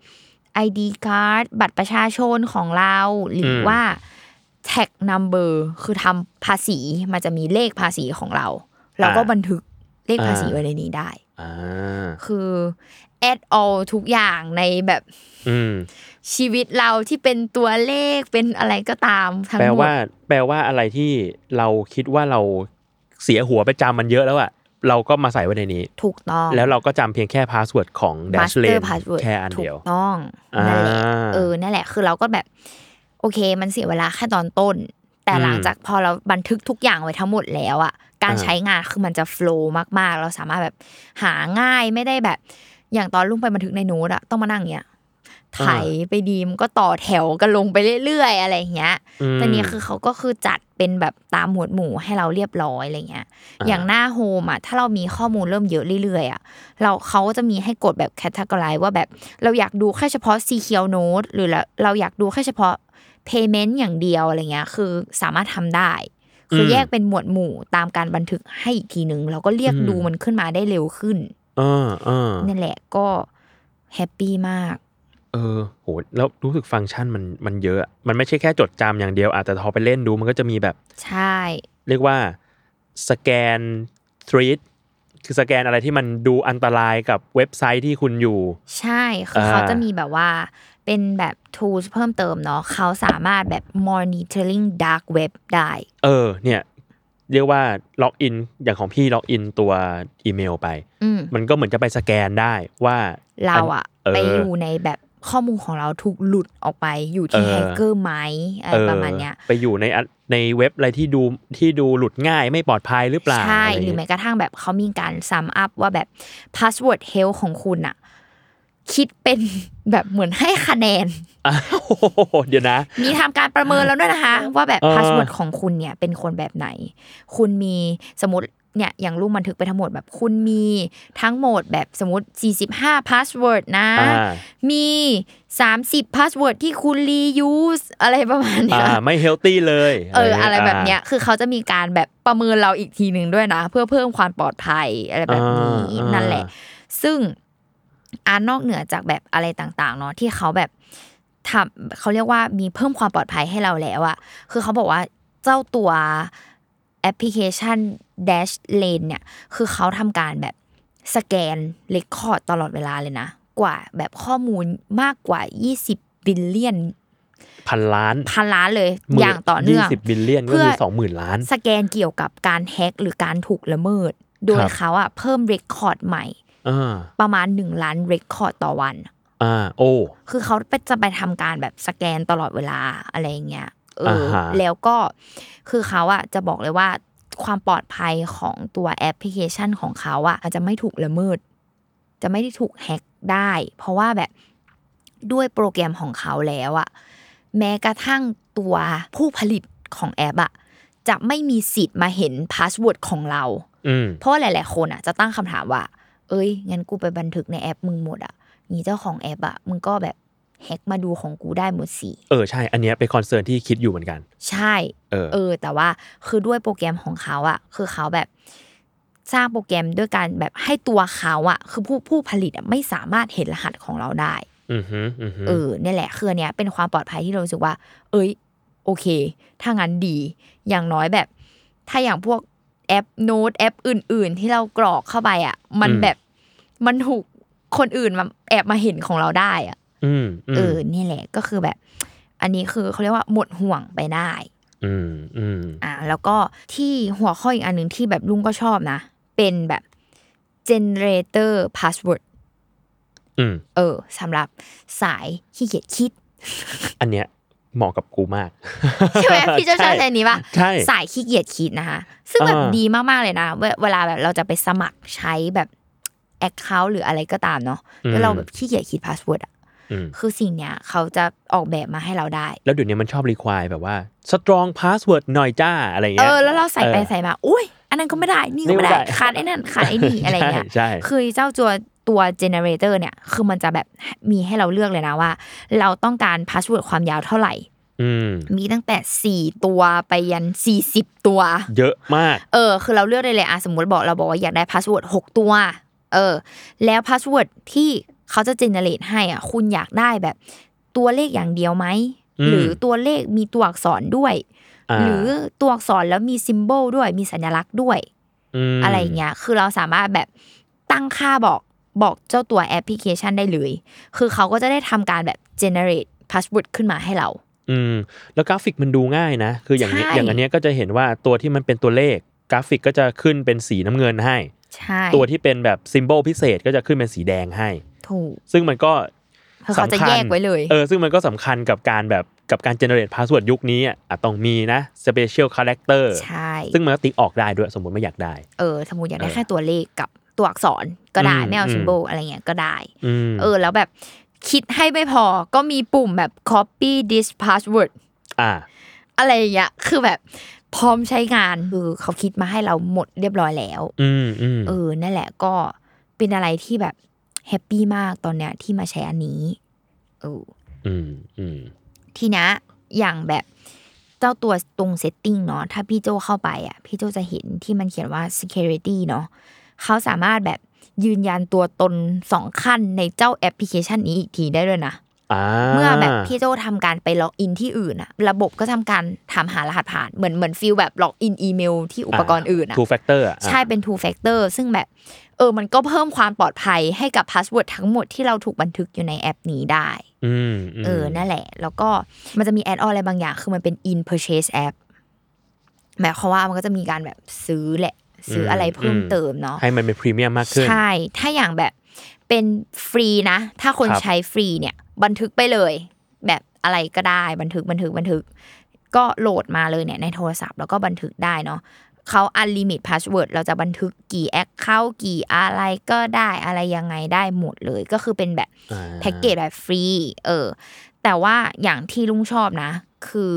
ID card บัตรประชาชนของเรา หรือ อมว่า tag number คือทำภาษีมันจะมีเลขภาษีของเราเราก็บันทึกเลขภาษีไว้ในนี้ได้อ่าคือ add all ทุกอย่างในแบบอืมชีวิตเราที่เป็นตัวเลขเป็นอะไรก็ตามทั้งหมด แปลว่า แปลว่าอะไรที่เราคิดว่าเราเสียหัวไปจำมันเยอะแล้วอะเราก็มาใส่ไว้ในนี้ ถูกต้อง แล้วเราก็จำเพียงแค่ password ของ Dashlane master password แค่อันเดียว ถูกต้องอ่านั่นแหละเออนั่นแหละคือเราก็แบบ โอเค มันเสียเวลาแค่ตอนต้น แต่หลังจากพอเราบันทึกทุกอย่างไว้ทั้งหมดแล้วอะการอ่าใช้งานคือมันจะ flow มากๆ เราสามารถแบบหาง่ายไม่ได้แบบ อย่างตอนลุงไปบันทึกในโน้ตอะต้องมานั่งเนี้ยไถไปดีมนก็ต่อแถวกันลงไปเรื่อยๆ อะไรอย่างเงี้ยมแต่เนี้ยคือเขาก็คือจัดเป็นแบบตามหมวดหมู่ให้เราเรียบร้อยอะไรเงี้ยอ่าอย่างหน้าโฮมอะถ้าเรามีข้อมูลเริ่มเยอะเรื่อยๆอะเราเขาก็จะมีให้กดแบบแคตตากรายว่าแบบเราอยากดูแค่เฉพาะ CQL Note หรือเราเราอยากดูแค่เฉพาะ Payment อย่างเดียวอะไรเงี้ย คือสามารถทำได้ คืออมแยกเป็นหมวดหมู่ตามการบันทึกให้อีกทีหนึ่งเราก็เรียกอืมดูมันขึ้นมาได้เร็วขึ้นเออเออนั่นแหละก็ happy มาก เออโหแล้วรู้สึกฟังก์ชันมันมันเยอะอะมันไม่ใช่แค่จดจำอย่างเดียวอาจจะแต่พอไปเล่นดูมันก็จะมีแบบ ใช่ เรียกว่าสแกน threat คือสแกนอะไรที่มันดูอันตรายกับเว็บไซต์ที่คุณอยู่ ใช่คืออ่าเขาจะมีแบบว่า เป็นแบบ tools เพิ่มเติมเนาะเขาสามารถแบบ monitoring dark web ได้ เออ เนี่ย เรียกว่าล็อกอินอย่างของพี่ล็อกอินตัวอีเมลไปอืมมันก็เหมือนจะไปสแกนได้ว่า เราอะเออไปอยู่ในแบบข้อมูลของเราถูกหลุดออกไปอยู่ที่เออแฮกเกอร์ไหมอะไรประมาณเนี้ยออไปอยู่ในอันในเว็บอะไรที่ดูที่ดูหลุดง่ายไม่ปลอดภัยหรือเปล่าใช่ไหมอะ หรือแม้กระทั่งแบบเขามีการ sum up ว่าแบบ password health ของคุณอะ คิดเป็นแบบเหมือนให้คะแนนอ้าวเดี๋ยวนะ มีทำการประเมินแล้วด้วยนะคะ ว่าแบบเออ password ของคุณเนี่ยเป็นคนแบบไหน คุณมีสมมติเนี่ยอย่างรูปบันทึกไปทั้งหมดแบบคุณมีทั้งหมดแบบสมมติ 45 password นะอ่ามี 30 password ที่คุณ reuse อะไรประมาณเนี้ย อ่าไม่ healthy เลยเอออะไรแบบเนี้ยาคือเขาจะมีการแบบประเมินเราอีกทีหนึ่งด้วยนะ เพื่อเพิ่มความปลอดภัยอะไรแบบนี้อ่านั่นนั่นแหละ ซึ่ง อานอกเหนือจากแบบอะไรต่างๆเนาะที่เขาแบบทำเขาเรียกว่ามีเพิ่มความปลอดภัยให้เราแล้วอะคือเขาบอกว่าเจ้าตัวแอปพลิเคชัน Dashlane เนี่ย คือเขาทำการแบบสแกน record ตลอดเวลาเลยนะ กว่าแบบข้อมูลมากกว่า 20 billionพันล้านพันล้านเลยหมื่อย่างต่อเนื่องยี่สิบ billion ก็เพื่อคือสองหมื่นล้าน สแกนเกี่ยวกับการแฮ็กหรือการถูกละเมิด โดยครับเขาอะเพิ่มเรคคอร์ดใหม่อ่า ประมาณ1ล้านเรคคอร์ดต่อวันอ่าโอ้คือเขาไปจะไปทำการแบบสแกนตลอดเวลาอะไรอย่างเงี้ยเอออ่าฮะแล้วก็คือเขาอะจะบอกเลยว่าความปลอดภัยของตัวแอปพลิเคชันของเขาอะอาจจะไม่ถูกละเมิด จะไม่ได้ถูกแฮ็กได้ เพราะว่าแบบด้วยโปรแกรมของเขาแล้วอะแม้กระทั่งตัวผู้ผลิตของแอปอะจะไม่มีสิทธิ์มาเห็น password ของเราอืมเพราะว่าหลาย ๆ คนอะจะตั้งคำถามว่า เอ้ยงั้นกูไปบันทึกในแอปมึงหมดอะนี่เจ้าของแอปอะมึงก็แบบแฮกมาดูของกูได้หมดสิเออใช่ อันเนี้ยเป็น concern ที่คิดอยู่เหมือนกัน ใช่เออเออ แต่ว่าคือด้วยโปรแกรมของเขาอะ คือเขาแบบสร้างโปรแกรมด้วยการแบบให้ตัวเขาอะ คือผู้ผู้ผลิตอะไม่สามารถเห็นรหัสของเราได้อือฮึอือฮึเออเนี่ยแหละคืออันเนี้ยเป็นความปลอดภัยที่เรารู้สึกว่า เอ้ย โอเค ถ้างั้นดี อย่างน้อยแบบ ถ้าอย่างพวก แอปโน้ตแอปอื่น ๆ ที่เรากรอกเข้าไปอะ มันแบบมันถูกคนอื่นมาแอบมาเห็นของเราได้อะอืมอืมเออเนี่ยแหละก็คือแบบ อันนี้คือเขาเรียกว่าหมดห่วงไปได้ อืมอืมอ่า แล้วก็ที่หัวข้ออีกอันหนึ่งที่แบบลุงก็ชอบนะ เป็นแบบ generator password อืมเออสำหรับสายขี้เกียจคิด อันเนี้ย เหมาะกับกูมาก ใช่ไหมพี่เจ้าชอบใช้อันนี้ป่ะใช่สายขี้เกียจคิดนะคะ ซึ่งแบบอ่าดีมากๆเลยนะเวเวลาแบบเราจะไปสมัครใช้แบบ account หรืออะไรก็ตามเนาะแล้วเราแบบขี้เกียจคิด password อะอืมคือสิ่งเนี้ยเขาจะออกแบบมาให้เราได้ แล้วเดี๋ยวนี้มันชอบ require แบบว่า strong password หน่อยจ้าอะไรเงี้ย เออแล้วเราใส่ไปเออใส่มาอุ้ยอันนั้นก็ไม่ได้ นี่ก็ไม่นี่ไม่ได้ได้ขาดไอ้นั่นขาดไอ้นี่อะไรเงี้ยใช่ใช่คือเจ้าตัว ตัว generator เนี่ยคือมันจะแบบมีให้เราเลือกเลยนะว่า เราต้องการ password ความยาวเท่าไหร่อืมมีตั้งแต่สี่ตัวไปยันสี่สิบตัว เยอะมาก เออ คือเราเลือกได้เลยอะสมมติบอกเราบอกว่าอยากได้ password หกตัว เออ แล้ว password ที่เขาจะ generate ให้อะ คุณอยากได้แบบ ตัวเลขอย่างเดียวไหมอืมหรือตัวเลขมีตัวอักษรด้วยหรือตัวอักษรแล้วมี symbol ด้วย มีสัญลักษณ์ด้วยอะไรอย่างเงี้ย คือเราสามารถแบบตั้งค่าบอก บอกเจ้าตัวแอปพลิเคชันได้เลย คือเขาก็จะได้ทำการแบบ generate password ขึ้นมาให้เรา อืม แล้วกราฟิกมันดูง่ายนะ คืออย่างนี้ใช่อย่างอันเนี้ยก็จะเห็นว่าตัวที่มันเป็นตัวเลขกราฟิกก็จะขึ้นเป็นสีน้ำเงินให้ใช่ตัวที่เป็นแบบ symbol พิเศษก็จะขึ้นเป็นสีแดงให้ ถูก ซึ่งมันก็คือเขาจะสำคัญแยกไว้เลย เออ ซึ่งมันก็สำคัญกับการแบบกับการ generate password ยุคนี้อะอะต้องมีนะ special character ใช่ ซึ่งมันก็ติ๊กออกได้ด้วยสมมติไม่อยากได้ เออ สมมติอยากได้เออแค่ตัวเลขกับ ตัวอักษรก็ได้อืมไม่เอาอืมซิมโบลอะไรเงี้ยก็ได้อืมเออ แล้วแบบคิดให้ไม่พอก็มีปุ่มแบบ copy this password อ่า อะไรอย่างเงี้ยคือแบบพร้อมใช้งานคือเขาคิดมาให้เราหมดเรียบร้อยแล้ว อืมอืมเออนั่นแหละก็เป็นอะไรที่แบบ happy มากตอนเนี้ยที่มาใช้อันนี้เอออืมอืมทีนะอย่างแบบเจ้าตัวตรง setting เนาะถ้าพี่โจเข้าไปอะ พี่โจจะเห็นที่มันเขียนว่า security เนาะ เขาสามารถแบบยืนยันตัวตนสองขั้นในเจ้าแอปพลิเคชันนี้อีกทีได้ด้วยนะอ่าเมื่อแบบพี่โจทำการไป login ที่อื่นอะระบบก็ทำการถามหารหัสผ่านเหมือนเหมือน feel แบบ login อีเมลที่อุปกรณ์อื่นอะ two factor อะใช่เป็น two factor ซึ่งแบบเออมันก็เพิ่มความปลอดภัยให้กับ password ทั้งหมดที่เราถูกบันทึกอยู่ในแอปนี้ได้อืมมเออนั่นแหละ แล้วก็มันจะมี add-on อะไรบางอย่าง คือมันเป็น in purchase app หมายความว่ามันก็จะมีการแบบซื้อแหละ ซื้ออะไรเพิ่มเติมเนาะให้มันเป็นพรีเมียมมากขึ้น ใช่ ถ้าอย่างแบบเป็นฟรีนะ ถ้าคนครับใช้ฟรีเนี่ย บันทึกไปเลย แบบอะไรก็ได้บันทึกบันทึกบันทึก ก็โหลดมาเลยเนี่ยในโทรศัพท์แล้วก็บันทึกได้เนาะเขา unlimit password เราจะบันทึกกี่แอคเข้ากี่อะไรก็ได้อะไรยังไงได้หมดเลย ก็คือเป็นแบบอ่าแพ็กเกจแบบฟรีเออ แต่ว่าอย่างที่ลุงชอบนะ คือ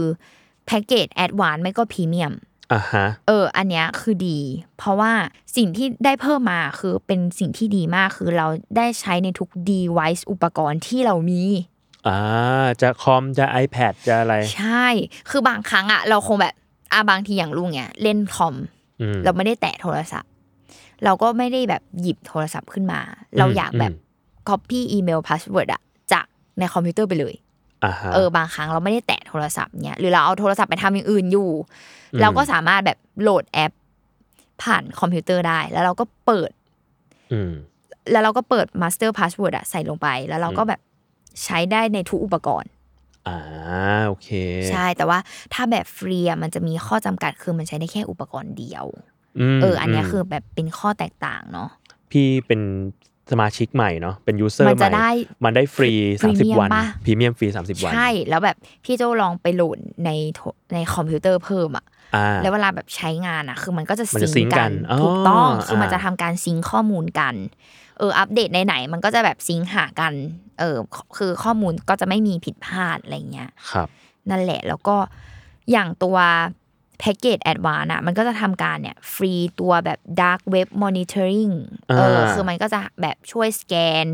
แพ็กเกจแอดวานไม่ก็พรีเมียม อ่าฮะเออ อันเนี้ยคือดี เพราะว่าสิ่งที่ได้เพิ่มมาคือเป็นสิ่งที่ดีมากคือเราได้ใช้ในทุก device อุปกรณ์ที่เรามีอ่าจะคอมจะ iPad จะอะไร ใช่ คือบางครั้งอะเราคงแบบอะบางทีอย่างลุงเนี่ยเล่นคอมอืมเราไม่ได้แตะโทรศัพท์ เราก็ไม่ได้แบบหยิบโทรศัพท์ขึ้นมา เราอยากแบบอืม copy email password อะจากในคอมพิวเตอร์ไปเลยอ่าฮะ เออบางครั้งเราไม่ได้แตะโทรศัพท์เนี่ยหรือเราเอาโทรศัพท์ไปทำอย่างอื่นอยู่อืมเราก็สามารถแบบโหลดแอป ผ่านคอมพิวเตอร์ได้ แล้วเราก็เปิดอืมแล้วเราก็เปิด master password อะใส่ลงไป แล้วเราก็แบบใช้ได้ในทุกอุปกรณ์อ่าโอเค ใช่แต่ว่าถ้าแบบฟรีอะมันจะมีข้อจำกัดคือมันใช้ได้แค่อุปกรณ์เดียวมเออ อันเนี้ยมคือแบบเป็นข้อแตกต่างเนาะพี่เป็น สมาชิกใหม่เนาะเป็นยูเซอร์มันใหจะม่ได้มันได้ฟรีพรีเมียม30 วันปะพรีเมียมฟรี 30 วัน ใช่ แล้วแบบพี่โจลองไปโหลดในโทในคอมพิวเตอร์เพิ่มอะอ่าแล้วเวลาแบบใช้งานอะคือมันก็จะมันจะซิงซิงค์ก์กักันนอ๋อถูกต้องคือมันอ่าจะทำการซิงค์ข้อมูลกันเอออัปเดตไหนๆมันก็จะแบบ sync หากันเออคือข้อมูลก็จะไม่มีผิดพลาดอะไรเงี้ยครับ นั่นแหละแล้วก็อย่างตัว แพ็กเกจ advance อะมันก็จะทำการเนี่ยฟรีตัวแบบ Dark Web Monitoring เอออ่าคือมันก็จะแบบช่วยสแกน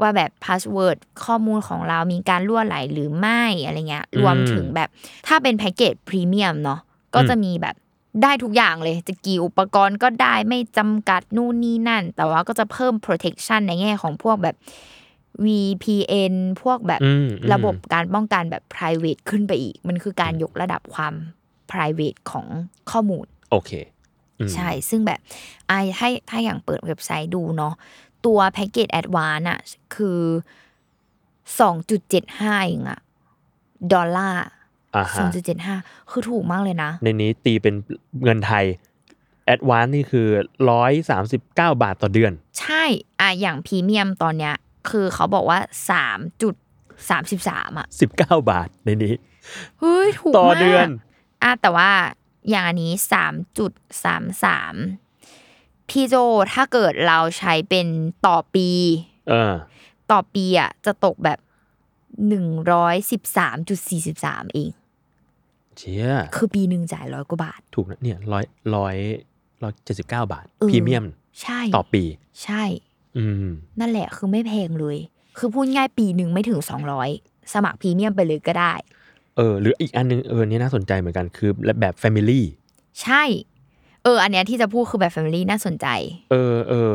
ว่าแบบ password ข้อมูลของเรามีการรั่วไหลหรือไม่อะไรเงี้ย รวมถึงแบบถ้าเป็นแพ็กเกจพรีเมียมเนาะก็จะมีแบบได้ทุกอย่างเลย จะกี่อุปกรณ์ก็ได้ไม่จำกัดนู่นนี่นั่น แต่ว่าก็จะเพิ่ม protection ในแง่ของพวกแบบ VPN พวกแบบอืมอืมระบบการป้องกันแบบ private ขึ้นไปอีก มันคือการยกระดับความ private ของข้อมูล โอเคอืมใช่ ซึ่งแบบไอ้ให้ถ้าอย่างเปิดเว็บไซต์ดูเนาะตัวแพ็กเกจแอดวานอะคือสองจุดเจ็ดห้าเองอะดอลลาร์อ่าสองฮะจุดเจ็ดห้าคือถูกมากเลยนะ ในนี้ตีเป็นเงินไทยแอดวานนี่คือร้อยสามสิบเก้าบาทต่อเดือน ใช่อะอย่างพรีเมียมตอนเนี้ย คือเขาบอกว่าสามจุดสามสิบสามอะสิบเก้าบาทในนี้เฮ้ยถูกต่อมากเดือน อะแต่ว่าอย่างอันนี้สามจุดสามสามพี่โจถ้าเกิดเราใช้เป็นต่อปีเออต่อปีอะจะตกแบบหนึ่งร้อยสิบสามจุดสี่สิบสามเองเชี่ยคือปีหนึ่งจ่ายร้อยกว่าบาท ถูกนะเนี่ยร้อยร้อยร้อยเจ็ดสิบเก้าบาทเออพรีเมียม ใช่ ต่อปี ใช่ อืม นั่นแหละคือไม่แพงเลย คือพูดง่ายปีหนึ่งไม่ถึงสองร้อยสมัครพรีเมียมไปเลยก็ได้ เออหรืออีกอันนึงเออเนี่ยน่าสนใจเหมือนกันคือแบบ Family ใช่ เออ อันเนี้ยที่จะพูดคือแบบ Family น่าสนใจ เออเออ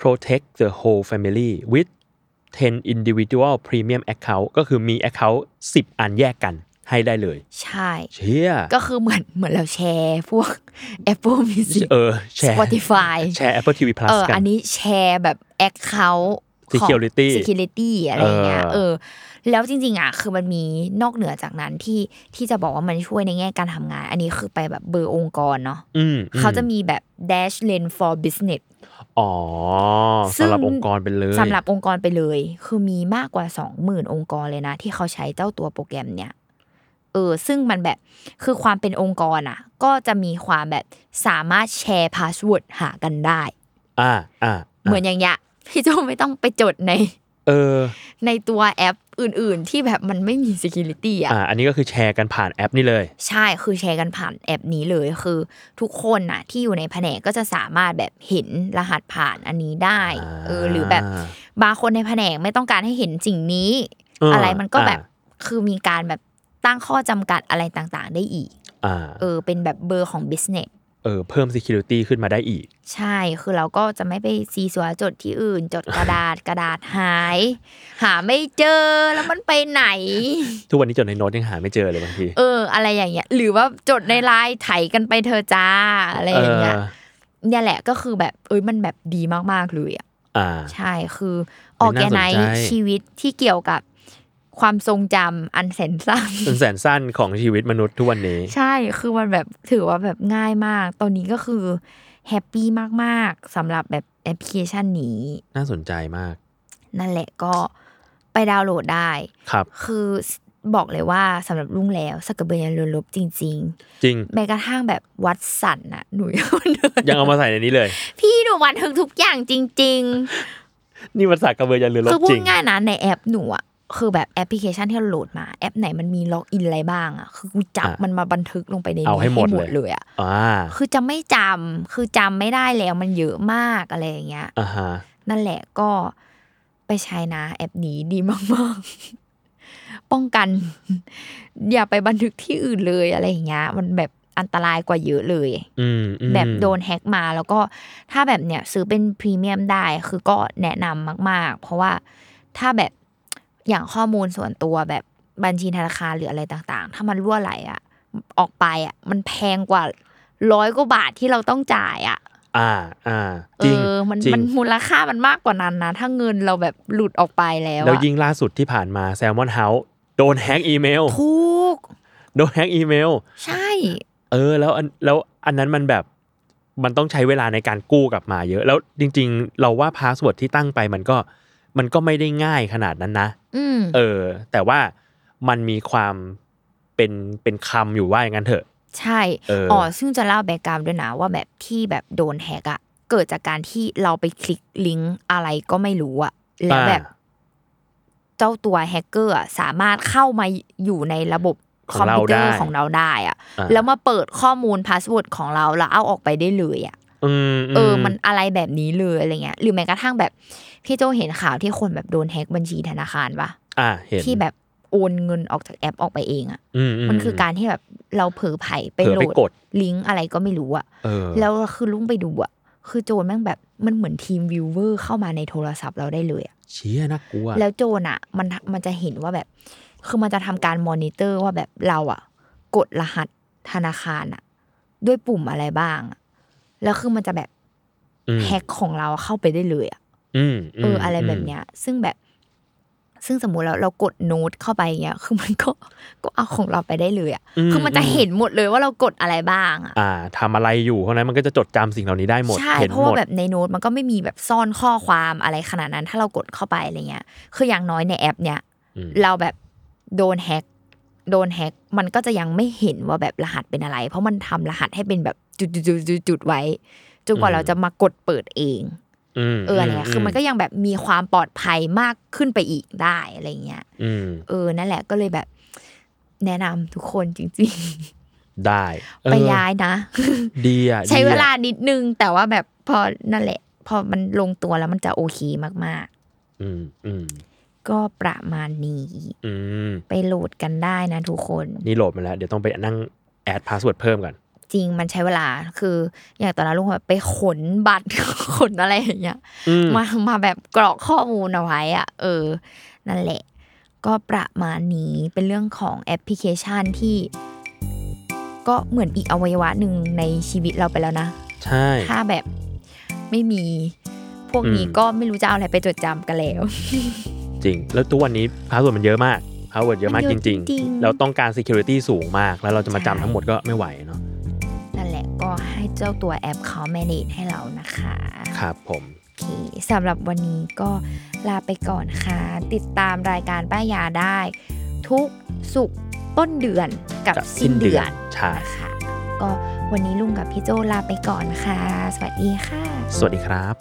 protect the whole family with 10 individual premium account ก็คือมี account 10 อันแยกกันให้ได้เลย ใช่เชี่ยก็คือเหมือนเหมือนเราแชร์พวก Apple Music เออแชร์ Spotify แชร์ Apple TV เอ Plus อกัน อันนี้แชร์แบบ Account ของ Security Security อะไรเงี้ยเออเออ แล้วจริง ๆอะคือมันมีนอกเหนือจากนั้นที่ที่จะบอกว่ามันช่วยในแง่การทำงาน อันนี้คือไปแบบเบอร์องค์กรเนาะอืมอืมเขาจะมีแบบ Dash Lane for Business อ๋อซึ่งสำหรับองค์กรไปเลยสำหรับองค์กรไปเลย คือมีมากกว่า20,000องค์กรเลยนะ ที่เขาใช้เจ้าตัวโปรแกรมเนี่ยเออซึ่งมันแบบคือความเป็นองค์กรอะ ก็จะมีความแบบสามารถแชร์ password หากันได้ อ่าอ่าเหมือนอย่างเงี้ยพี่โจไม่ต้องไปจดใน เออ ในตัวแอป อื่น ๆ ที่แบบมันไม่มี security อะ อ่า อันนี้ก็คือแชร์กันผ่านแอปนี่เลย ใช่คือแชร์กันผ่านแอปนี้เลยคือ ทุกคนน่ะ ที่อยู่ในแผนกก็จะสามารถแบบเห็นรหัสผ่านอันนี้ได้อ่าเออหรือแบบบางคนในแผนกไม่ต้องการให้เห็นสิ่งนี้เออออะไรมันก็แบบอ่าคือมีการแบบตั้งข้อจำกัดอะไรต่างๆ ได้อีกอ่าเออ เป็นแบบเบอร์ของ business เออเพิ่ม security ขึ้นมาได้อีก ใช่คือเราก็จะไม่ไปซีสัวจดที่อื่น จดกระดาษกระดาษหาย หาไม่เจอแล้วมันไปไหน ทุกวันนี้จดในโน้ตยังหาไม่เจอเลยบางทีเออ อะไรอย่างเงี้ย หรือว่าจดในไลน์ไถกันไปเธอะจ้าอะไรอย่างเงี้ยเออเนี่ยแหละก็คือแบบเอ้ยมันแบบดีมากๆเลยอะอ่าใช่คืออเฮ้อยแกน่าสนไนใจชีวิตที่เกี่ยวกับ ความทรงจำอันแสนสั้นเป็นแสนสั้นของชีวิตมนุษย์ทุกวันนี้ ใช่คือมันแบบถือว่าแบบง่ายมาก ตอนนี้ก็คือแฮปปี้มากๆสำหรับแบบแอปพลิเคชันนี้ น่าสนใจมาก นั่นแหละก็ไปดาวน์โหลดได้ครับ คือบอกเลยว่าสำหรับลุงแล้วสกกระเบือยันเรือลบจริง จริงๆแม้กระทั่งแบบวัดสันน่ะหนูยังเดินยังเอามาใส่ในนี้เลย พี่หนูบันทึกทุกอย่างจริงนี่ภาษากระเบือยันเรือๆรคืบอพูจดริงง่ายนะในแอปหนูอะ คือแบบแอปพลิเคชันที่เราโหลดมาแอปไหนมันมีล็อกอินอะไรบ้างอะคือกูจับอะมันมาบันทึกลงไปในเอานี้ให้หมดเลยเลยอะอ่าคือจะไม่จำคือจำไม่ได้แล้วมันเยอะมากอะไรอย่างเงี้ยอ่าฮะนั่นแหละก็ไปใช้นะแอปนี้ดีมากๆ ป้องกัน อย่าไปบันทึกที่อื่นเลยอะไรอย่างเงี้ย มันแบบอันตรายกว่าเยอะเลยอืมอืมแบบโดนแฮ็กมาแล้วก็ถ้าแบบเนี้ยซื้อเป็นพรีเมียมได้คือก็แนะนำมาก ๆ เพราะว่าถ้าแบบ อย่างข้อมูลส่วนตัวแบบบัญชีธนาคารหรืออะไรต่างๆ ถ้ามันรั่วไหลอะออกไปอะมันแพงกว่าร้อยกว่าบาทที่เราต้องจ่ายอะอ่าอ่าเออจริงมันจริงมันมูลค่ามันมากกว่านั้นนะ ถ้าเงินเราแบบหลุดออกไปแล้วแล้วอะยิ่งล่าสุดที่ผ่านมา Salmon House โดนแฮ็กอีเมลถูกโดนแฮ็กอีเมล ใช่ เออ แล้วอันแล้วอันนั้นมันแบบมันต้องใช้เวลาในการกู้กลับมาเยอะ แล้วจริง ๆ เราว่า password ที่ตั้งไปมันก็มันก็ไม่ได้ง่ายขนาดนั้นนะอืม เออ แต่ว่ามันมีความเป็นเป็นคำอยู่ว่าอย่างนั้นเถอะ ใช่เอออ๋อซึ่งจะเล่า background ด้วยนะว่าแบบที่แบบโดนแฮกอะเกิดจากการที่เราไปคลิกลิงก์อะไรก็ไม่รู้อะแล้วแบบ เจ้าตัวแฮกเกอร์อะสามารถเข้ามาอยู่ในระบบคอมพิวเตอร์ของเราได้ของเราได้อะอ่าแล้วมาเปิดข้อมูล password ของเราแล้วเอาออกไปได้เลยอะอืม เออ มันอะไรแบบนี้เลยอะไรเงี้ย หรือแม้กระทั่งแบบพี่โจเห็นข่าวที่คนแบบโดนแฮกบัญชีธนาคารปะอ่าเห็นที่แบบโอนเงินออกจากแอปออกไปเองอะอืมมันคือการที่แบบเราเผลอไผ่ไปเผลอโหลไปดกดลิงก์อะไรก็ไม่รู้อะเออแล้วคือลุงไปดูอะคือโจรแม่งแบบมันเหมือน TeamViewer เข้ามาในโทรศัพท์เราได้เลยอะเชี่ยน่ากลัวแล้วโจรอะมันมันจะเห็นว่าแบบ คือมันจะทำการมอนิเตอร์ว่าแบบเราอะกดรหัสธนาคารอะด้วยปุ่มอะไรบ้างอะ แล้วคือมันจะแบบอืมแฮกของเราเข้าไปได้เลยอะอืมเอออะไรแบบเนี้ย ซึ่งแบบ ซึ่งสมมุติเราเรากดโน้ตเข้าไปเงี้ย คือมันก็ก็เอาของเราไปได้เลยอะคือมันจะเห็นหมดเลยว่าเรากดอะไรบ้างอะอ่าทำอะไรอยู่เพราะฉะนั้นมันก็จะจดจำสิ่งเหล่านี้ได้หมดใช่เห็นเพราะหมว่าดแบบในโน้ตมันก็ไม่มีแบบซ่อนข้อความอะไรขนาดนั้น ถ้าเรากดเข้าไปอะไรเงี้ย คืออย่างน้อยในแอป เนี่ยอืมเราแบบโดนแฮก โดนแฮกมันก็จะยังไม่เห็นว่าแบบรหัสเป็นอะไร เพราะมันทำรหัสให้เป็นแบบจุดจุดจุดจุดจุดไว้จนกว่าเราจะมากดเปิดเองอืมเอออะไรเงี้ยคือมันก็ยังแบบมีความปลอดภัยมากขึ้นไปอีกได้อะไรเงี้ยอืมเออนั่นแหละก็เลยแบบ แนะนำทุกคนจริงได้เอๆอไปย้ายนะ ดีอะใช้ดีอะเวลานิดนึง แต่ว่าแบบพอนั่นแหละ พอมันลงตัวแล้วมันจะโอเคมากอืมอืมๆ ก็ประมาณนี้อืมไปโหลดกันได้นะทุกคน นี่โหลดมาแล้ว เดี๋ยวต้องไปนั่งadd password เพิ่มกันจริงมันใช้เวลาคือ อย่างตอนนั้นลุงแบบไปขนบัตรขนอะไรอย่างเงี้ยอืมมามาแบบกรอกข้อมูลเอาไว้อะเออ นั่นแหละ ก็ประมาณนี้เป็นเรื่องของแอปพลิเคชันที่ ก็เหมือนอีกอวัยวะหนึ่งในชีวิตเราไปแล้วนะ ใช่ ถ้าแบบไม่มีพวกนี้อืมก็ไม่รู้จะเอาอะไรไปจดจำกันแล้ว จริง แล้วทุกวันนี้password มันเยอะมาก password เยอะมากมันจเยอะจริงๆ เราต้องการ security สูงมาก แล้วเราจะมาใช่จำทั้งหมดก็ไม่ไหวเนาะนั่นแหละก็ให้เจ้าตัวแอปเขา manage ให้เรานะคะ ครับผมโอเคสำหรับวันนี้ก็ลาไปก่อนค่ะ ติดตามรายการป้ายยาได้ ทุกศุกร์ต้นเดือนกับกับสิ้นเดือนใช่นะคะก็วันนี้ลุงกับพี่โจลาไปก่อนค่ะ สวัสดีค่ะ สวัสดีครับ